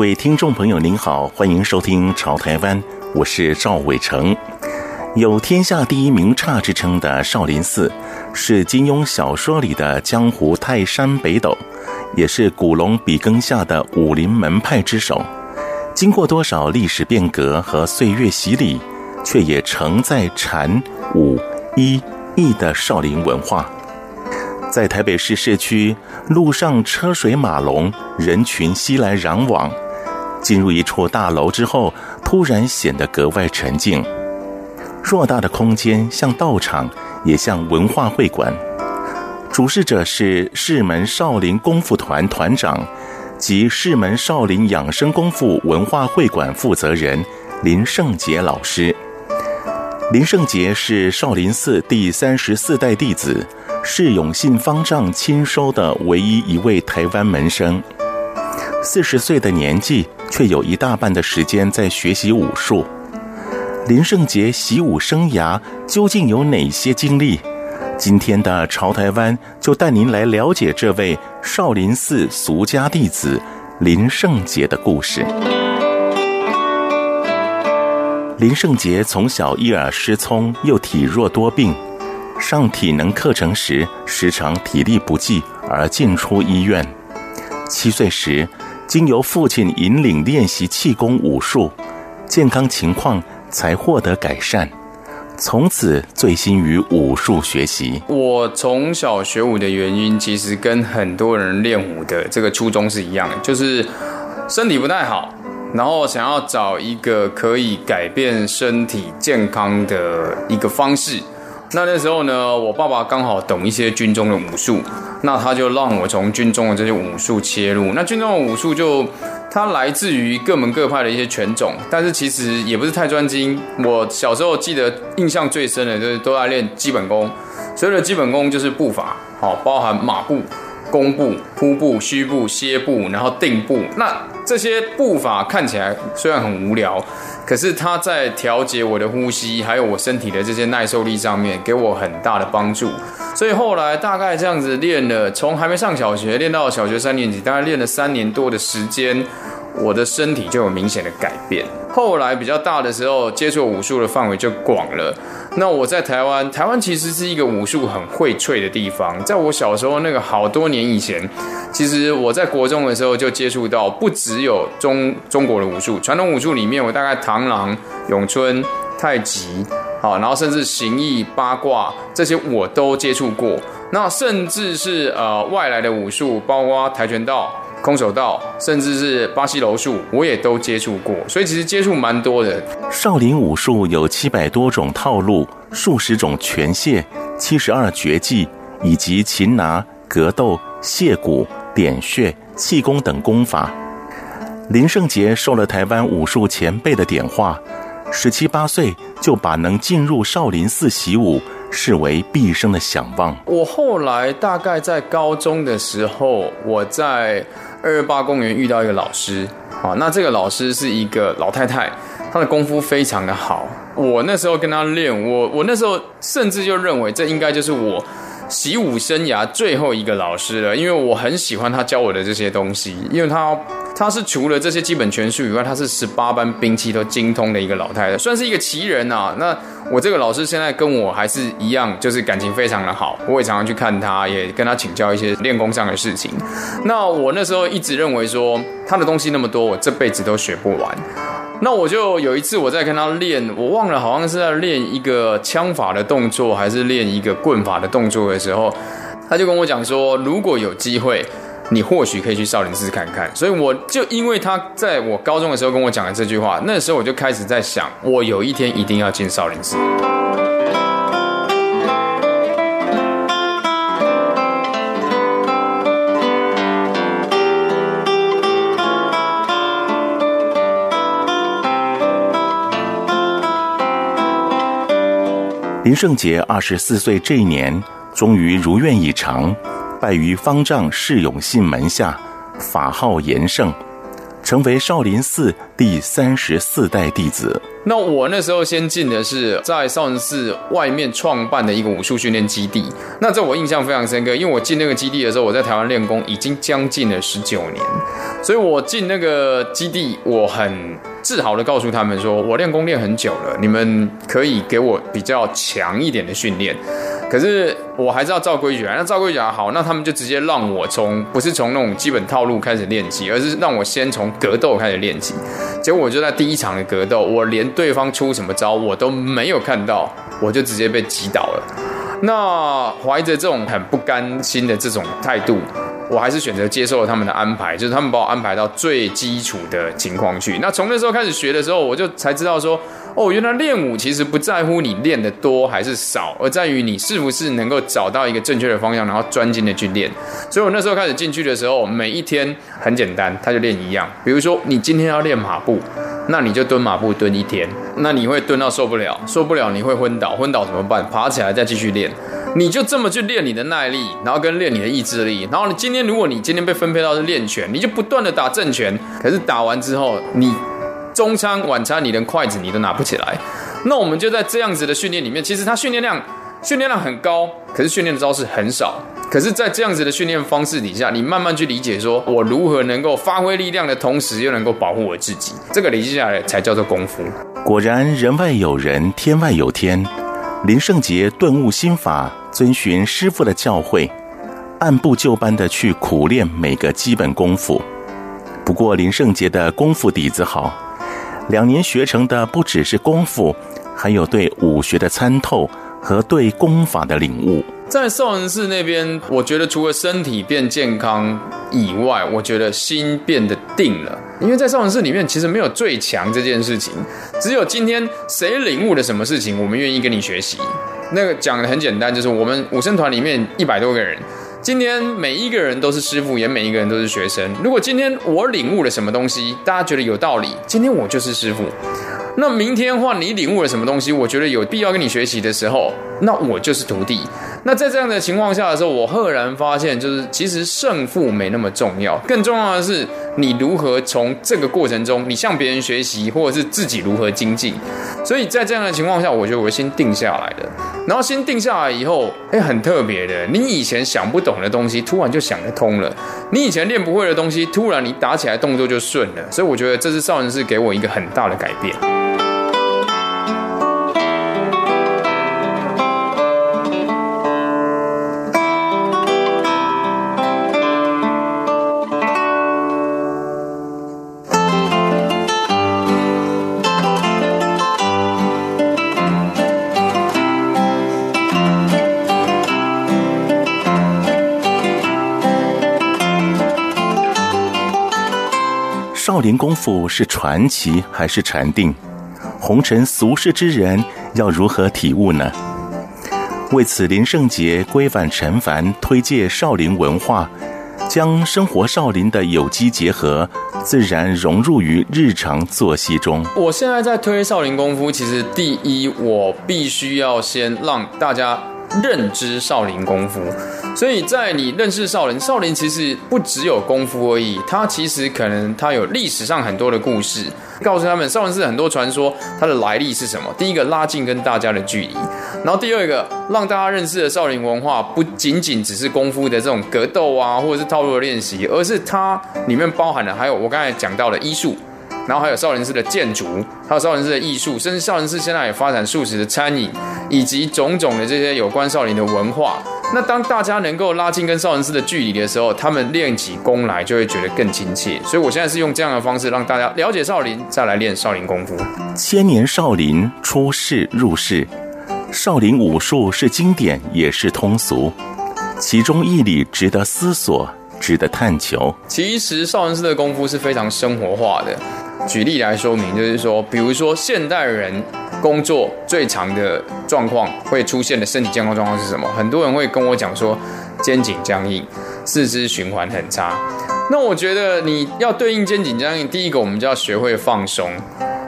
各位听众朋友，您好，欢迎收听《潮台湾》，我是赵伟成。有“天下第一名刹”之称的少林寺，是金庸小说里的江湖泰山北斗，也是古龙笔耕下的武林门派之首。经过多少历史变革和岁月洗礼，却也承载禅、武、医、艺的少林文化。在台北市市区，路上车水马龙，人群熙来攘往。进入一处大楼之后，突然显得格外沉静。偌大的空间像道场，也像文化会馆。主事者是世门少林功夫团团长及世门少林养生功夫文化会馆负责人林圣杰老师。林圣杰是少林寺第三十四代弟子。是永信方丈亲收的唯一一位台湾门生，四十岁的年纪，却有一大半的时间在学习武术。林圣杰习武生涯究竟有哪些经历？今天的潮台湾就带您来了解这位少林寺俗家弟子林圣杰的故事。林圣杰从小一耳失聪，又体弱多病。上体能课程时，时常体力不济而进出医院。七岁时，经由父亲引领练习气功武术，健康情况才获得改善。从此醉心于武术学习。我从小学武的原因，其实跟很多人练武的这个初衷是一样的，就是身体不太好，然后想要找一个可以改变身体健康的一个方式。那那时候呢，我爸爸刚好懂一些军中的武术，那他就让我从军中的这些武术切入。那军中的武术就它来自于各门各派的一些拳种，但是其实也不是太专精。我小时候记得印象最深的就是都在练基本功，所有的基本功就是步伐，好，包含马步、弓步、扑步、虚步、歇步，然后定步。那这些步法看起来虽然很无聊。可是它在调节我的呼吸，还有我身体的这些耐受力上面，给我很大的帮助。所以后来大概这样子练了，从还没上小学练到小学三年级，大概练了三年多的时间。我的身体就有明显的改变。后来比较大的时候，接触武术的范围就广了。那我在台湾，台湾其实是一个武术很荟萃的地方。在我小时候那个好多年以前，其实我在国中的时候就接触到，不只有中中国的武术，传统武术里面，我大概螳螂、咏春、太极，好，然后甚至形意、八卦这些我都接触过。那甚至是呃外来的武术，包括跆拳道。空手道，甚至是巴西柔术，我也都接触过，所以其实接触蛮多的。少林武术有七百多种套路，数十种拳械，七十二绝技，以及擒拿、格斗、卸骨、点穴、气功等功法。林圣杰受了台湾武术前辈的点化，十七八岁就把能进入少林寺习武视为毕生的想望。我后来大概在高中的时候，我在。二二八公园遇到一个老师，啊，那这个老师是一个老太太，她的功夫非常的好。我那时候跟她练，我我那时候甚至就认为这应该就是我习武生涯最后一个老师了，因为我很喜欢她教我的这些东西，因为她他是除了这些基本拳术以外，他是十八般兵器都精通的一个老太太，算是一个奇人呐、啊。那我这个老师现在跟我还是一样，就是感情非常的好，我也常常去看他，也跟他请教一些练功上的事情。那我那时候一直认为说，他的东西那么多，我这辈子都学不完。那我就有一次我在跟他练，我忘了好像是在练一个枪法的动作，还是练一个棍法的动作的时候，他就跟我讲说，如果有机会。你或许可以去少林寺看看。所以我就因为他在我高中的时候跟我讲了这句话，那时候我就开始在想，我有一天一定要进少林寺。林圣杰二十四岁这一年，终于如愿以偿，拜于方丈释永信门下，法号延圣，成为少林寺第三十四代弟子。那我那时候先进的是在少林寺外面创办的一个武术训练基地。那这我印象非常深刻，因为我进那个基地的时候，我在台湾练功已经将近了十九年，所以我进那个基地，我很自豪的告诉他们说，我练功练很久了，你们可以给我比较强一点的训练。可是我还是要照规矩来，那照规矩来好，那他们就直接让我从不是从那种基本套路开始练起，而是让我先从格斗开始练起。结果我就在第一场的格斗，我连对方出什么招我都没有看到，我就直接被击倒了。那怀着这种很不甘心的这种态度，我还是选择接受了他们的安排，就是他们把我安排到最基础的情况去。那从那时候开始学的时候，我就才知道说。哦，原来练武其实不在乎你练的多还是少，而在于你是不是能够找到一个正确的方向，然后专心的去练。所以我那时候开始进去的时候，每一天很简单，他就练一样。比如说你今天要练马步，那你就蹲马步蹲一天，那你会蹲到受不了，受不了你会昏倒，昏倒怎么办？爬起来再继续练，你就这么去练你的耐力，然后跟练你的意志力。然后你今天如果你今天被分配到是练拳，你就不断的打正拳，可是打完之后你。中餐、晚餐，你连筷子你都拿不起来。那我们就在这样子的训练里面，其实它训练量训练量很高，可是训练的招式很少。可是，在这样子的训练方式底下，你慢慢去理解，说我如何能够发挥力量的同时，又能够保护我自己。这个累积下来才叫做功夫。果然，人外有人，天外有天。林圣杰顿悟心法，遵循师父的教诲，按部就班的去苦练每个基本功夫。不过，林圣杰的功夫底子好。两年学成的不只是功夫，还有对武学的参透和对功法的领悟。在少林寺那边，我觉得除了身体变健康以外，我觉得心变得定了。因为在少林寺里面，其实没有最强这件事情，只有今天谁领悟了什么事情，我们愿意跟你学习。那个讲的很简单，就是我们武僧团里面一百多个人。今天每一个人都是师傅，也每一个人都是学生。如果今天我领悟了什么东西，大家觉得有道理，今天我就是师傅。那明天换你领悟了什么东西，我觉得有必要跟你学习的时候，那我就是徒弟。那在这样的情况下的时候，我赫然发现，就是其实胜负没那么重要，更重要的是你如何从这个过程中，你向别人学习，或者是自己如何精进。所以在这样的情况下，我觉得我先定下来的，然后先定下来以后，哎，很特别的，你以前想不懂的东西，突然就想得通了；你以前练不会的东西，突然你打起来动作就顺了。所以我觉得这是少林寺给我一个很大的改变。少林功夫是传奇还是禅定？红尘俗世之人要如何体悟呢？为此，林圣杰规范尘凡，推介少林文化，将生活少林的有机结合，自然融入于日常作息中。我现在在推少林功夫，其实第一，我必须要先让大家认知少林功夫。所以在你认识少林，少林其实不只有功夫而已，它其实可能它有历史上很多的故事，告诉他们少林寺很多传说，它的来历是什么。第一个拉近跟大家的距离，然后第二个让大家认识的少林文化不仅仅只是功夫的这种格斗啊，或者是套路的练习，而是它里面包含了还有我刚才讲到的医术。然后还有少林寺的建筑，还有少林寺的艺术，甚至少林寺现在也发展素食的餐饮，以及种种的这些有关少林的文化。那当大家能够拉近跟少林寺的距离的时候，他们练起功来就会觉得更亲切。所以我现在是用这样的方式让大家了解少林，再来练少林功夫。千年少林出世入世，少林武术是经典也是通俗，其中义理值得思索，值得探求。其实少林寺的功夫是非常生活化的。举例来说明，就是说，比如说现代人工作最长的状况会出现的身体健康状况是什么？很多人会跟我讲说，肩颈僵硬，四肢循环很差。那我觉得你要对应肩颈僵硬，第一个我们就要学会放松。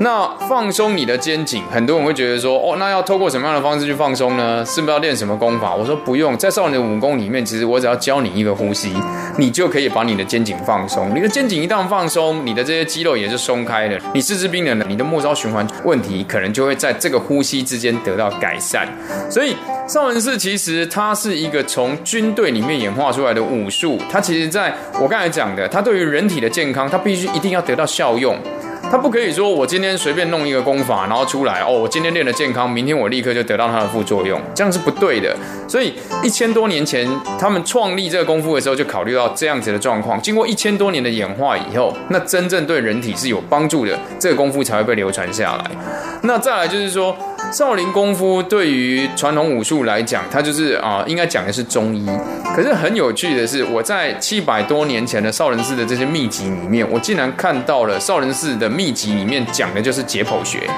那放松你的肩颈，很多人会觉得说，哦，那要透过什么样的方式去放松呢？是不是要练什么功法？我说不用，在少林的武功里面，其实我只要教你一个呼吸，你就可以把你的肩颈放松。你的肩颈一旦放松，你的这些肌肉也是松开的，你四肢冰冷了，你的末梢循环问题可能就会在这个呼吸之间得到改善。所以少林寺其实它是一个从军队里面演化出来的武术，它其实在我刚才讲的，它对于人体的健康，它必须一定要得到效用。他不可以说我今天随便弄一个功法，然后出来哦，我今天练了健康，明天我立刻就得到它的副作用，这样是不对的。所以一千多年前他们创立这个功夫的时候，就考虑到这样子的状况。经过一千多年的演化以后，那真正对人体是有帮助的，这个功夫才会被流传下来。那再来就是说。少林功夫对于传统武术来讲，它就是啊、应该讲的是中医。可是很有趣的是，我在七百多年前的少林寺的这些秘籍里面，我竟然看到了少林寺的秘籍里面讲的就是解剖学。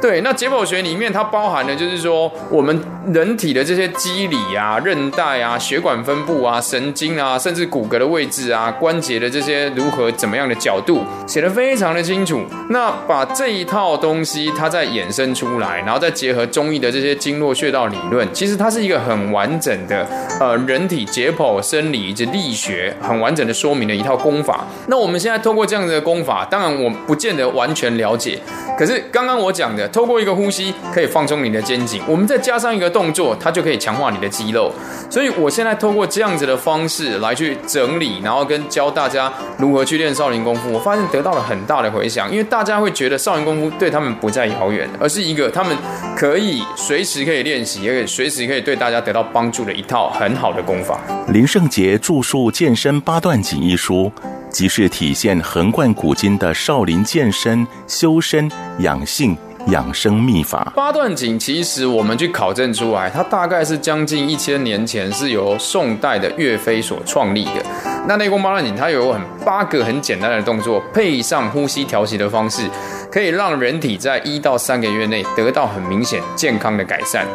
对，那解剖学里面它包含的就是说，我们人体的这些肌理啊、韧带啊、血管分布啊、神经啊，甚至骨骼的位置啊、关节的这些如何怎么样的角度，写得非常的清楚。那把这一套东西它再衍生出来，然后再结合中医的这些经络穴道理论，其实它是一个很完整的呃人体解剖生理以及力学很完整的说明的一套功法。那我们现在通过这样子的功法，当然我不见得完全了解，可是刚刚我讲的。透过一个呼吸，可以放松你的肩颈。我们再加上一个动作，它就可以强化你的肌肉。所以，我现在透过这样子的方式来去整理，然后跟教大家如何去练少林功夫。我发现得到了很大的回响，因为大家会觉得少林功夫对他们不再遥远，而是一个他们可以随时可以练习，也可以随时可以对大家得到帮助的一套很好的功法。林圣杰著述《健身八段锦》一书，即是体现横贯古今的少林健身、修身、养性。养生秘法八段锦，其实我们去考证出来，它大概是将近一千年前是由宋代的岳飞所创立的。那内功八段锦，它有很八个很简单的动作，配上呼吸调息的方式，可以让人体在一到三个月内得到很明显健康的改善。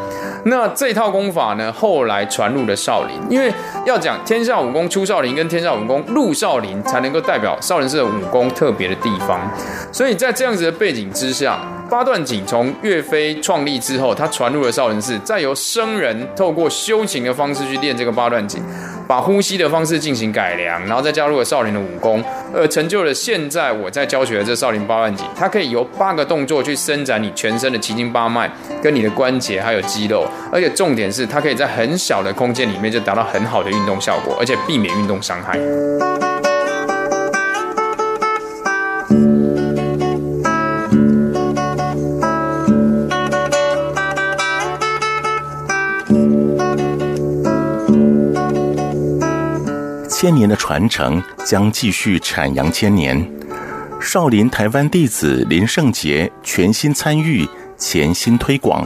那这套功法呢，后来传入了少林，因为要讲天下武功出少林，跟天下武功入少林，才能够代表少林寺的武功特别的地方。所以在这样子的背景之下，八段锦从岳飞创立之后，他传入了少林寺，再由僧人透过修行的方式去练这个八段锦，把呼吸的方式进行改良，然后再加入了少林的武功，而成就了现在我在教学的这少林八段锦。它可以由八个动作去伸展你全身的奇经八脉，跟你的关节还有肌肉。而且重点是，它可以在很小的空间里面就达到很好的运动效果，而且避免运动伤害。千年的传承将继续阐扬千年。少林台湾弟子林圣杰全心参与，潜心推广。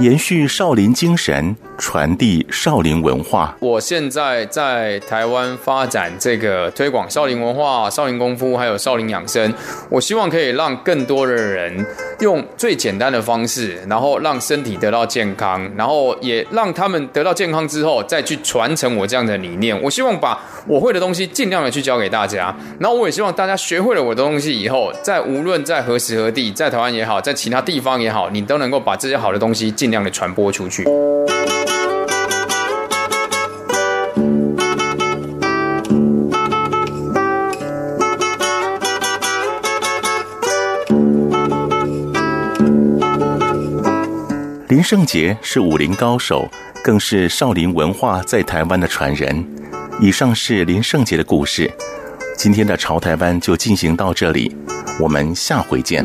延续少林精神，传递少林文化。我现在在台湾发展这个推广少林文化、少林功夫，还有少林养生。我希望可以让更多的人用最简单的方式，然后让身体得到健康，然后也让他们得到健康之后，再去传承我这样的理念。我希望把我会的东西尽量的去教给大家，然后我也希望大家学会了我的东西以后，在无论在何时何地，在台湾也好，在其他地方也好，你都能够把这些好的东西尽量的传播出去。圣杰是武林高手，更是少林文化在台湾的传人。以上是林圣杰的故事。今天的潮台湾就进行到这里，我们下回见。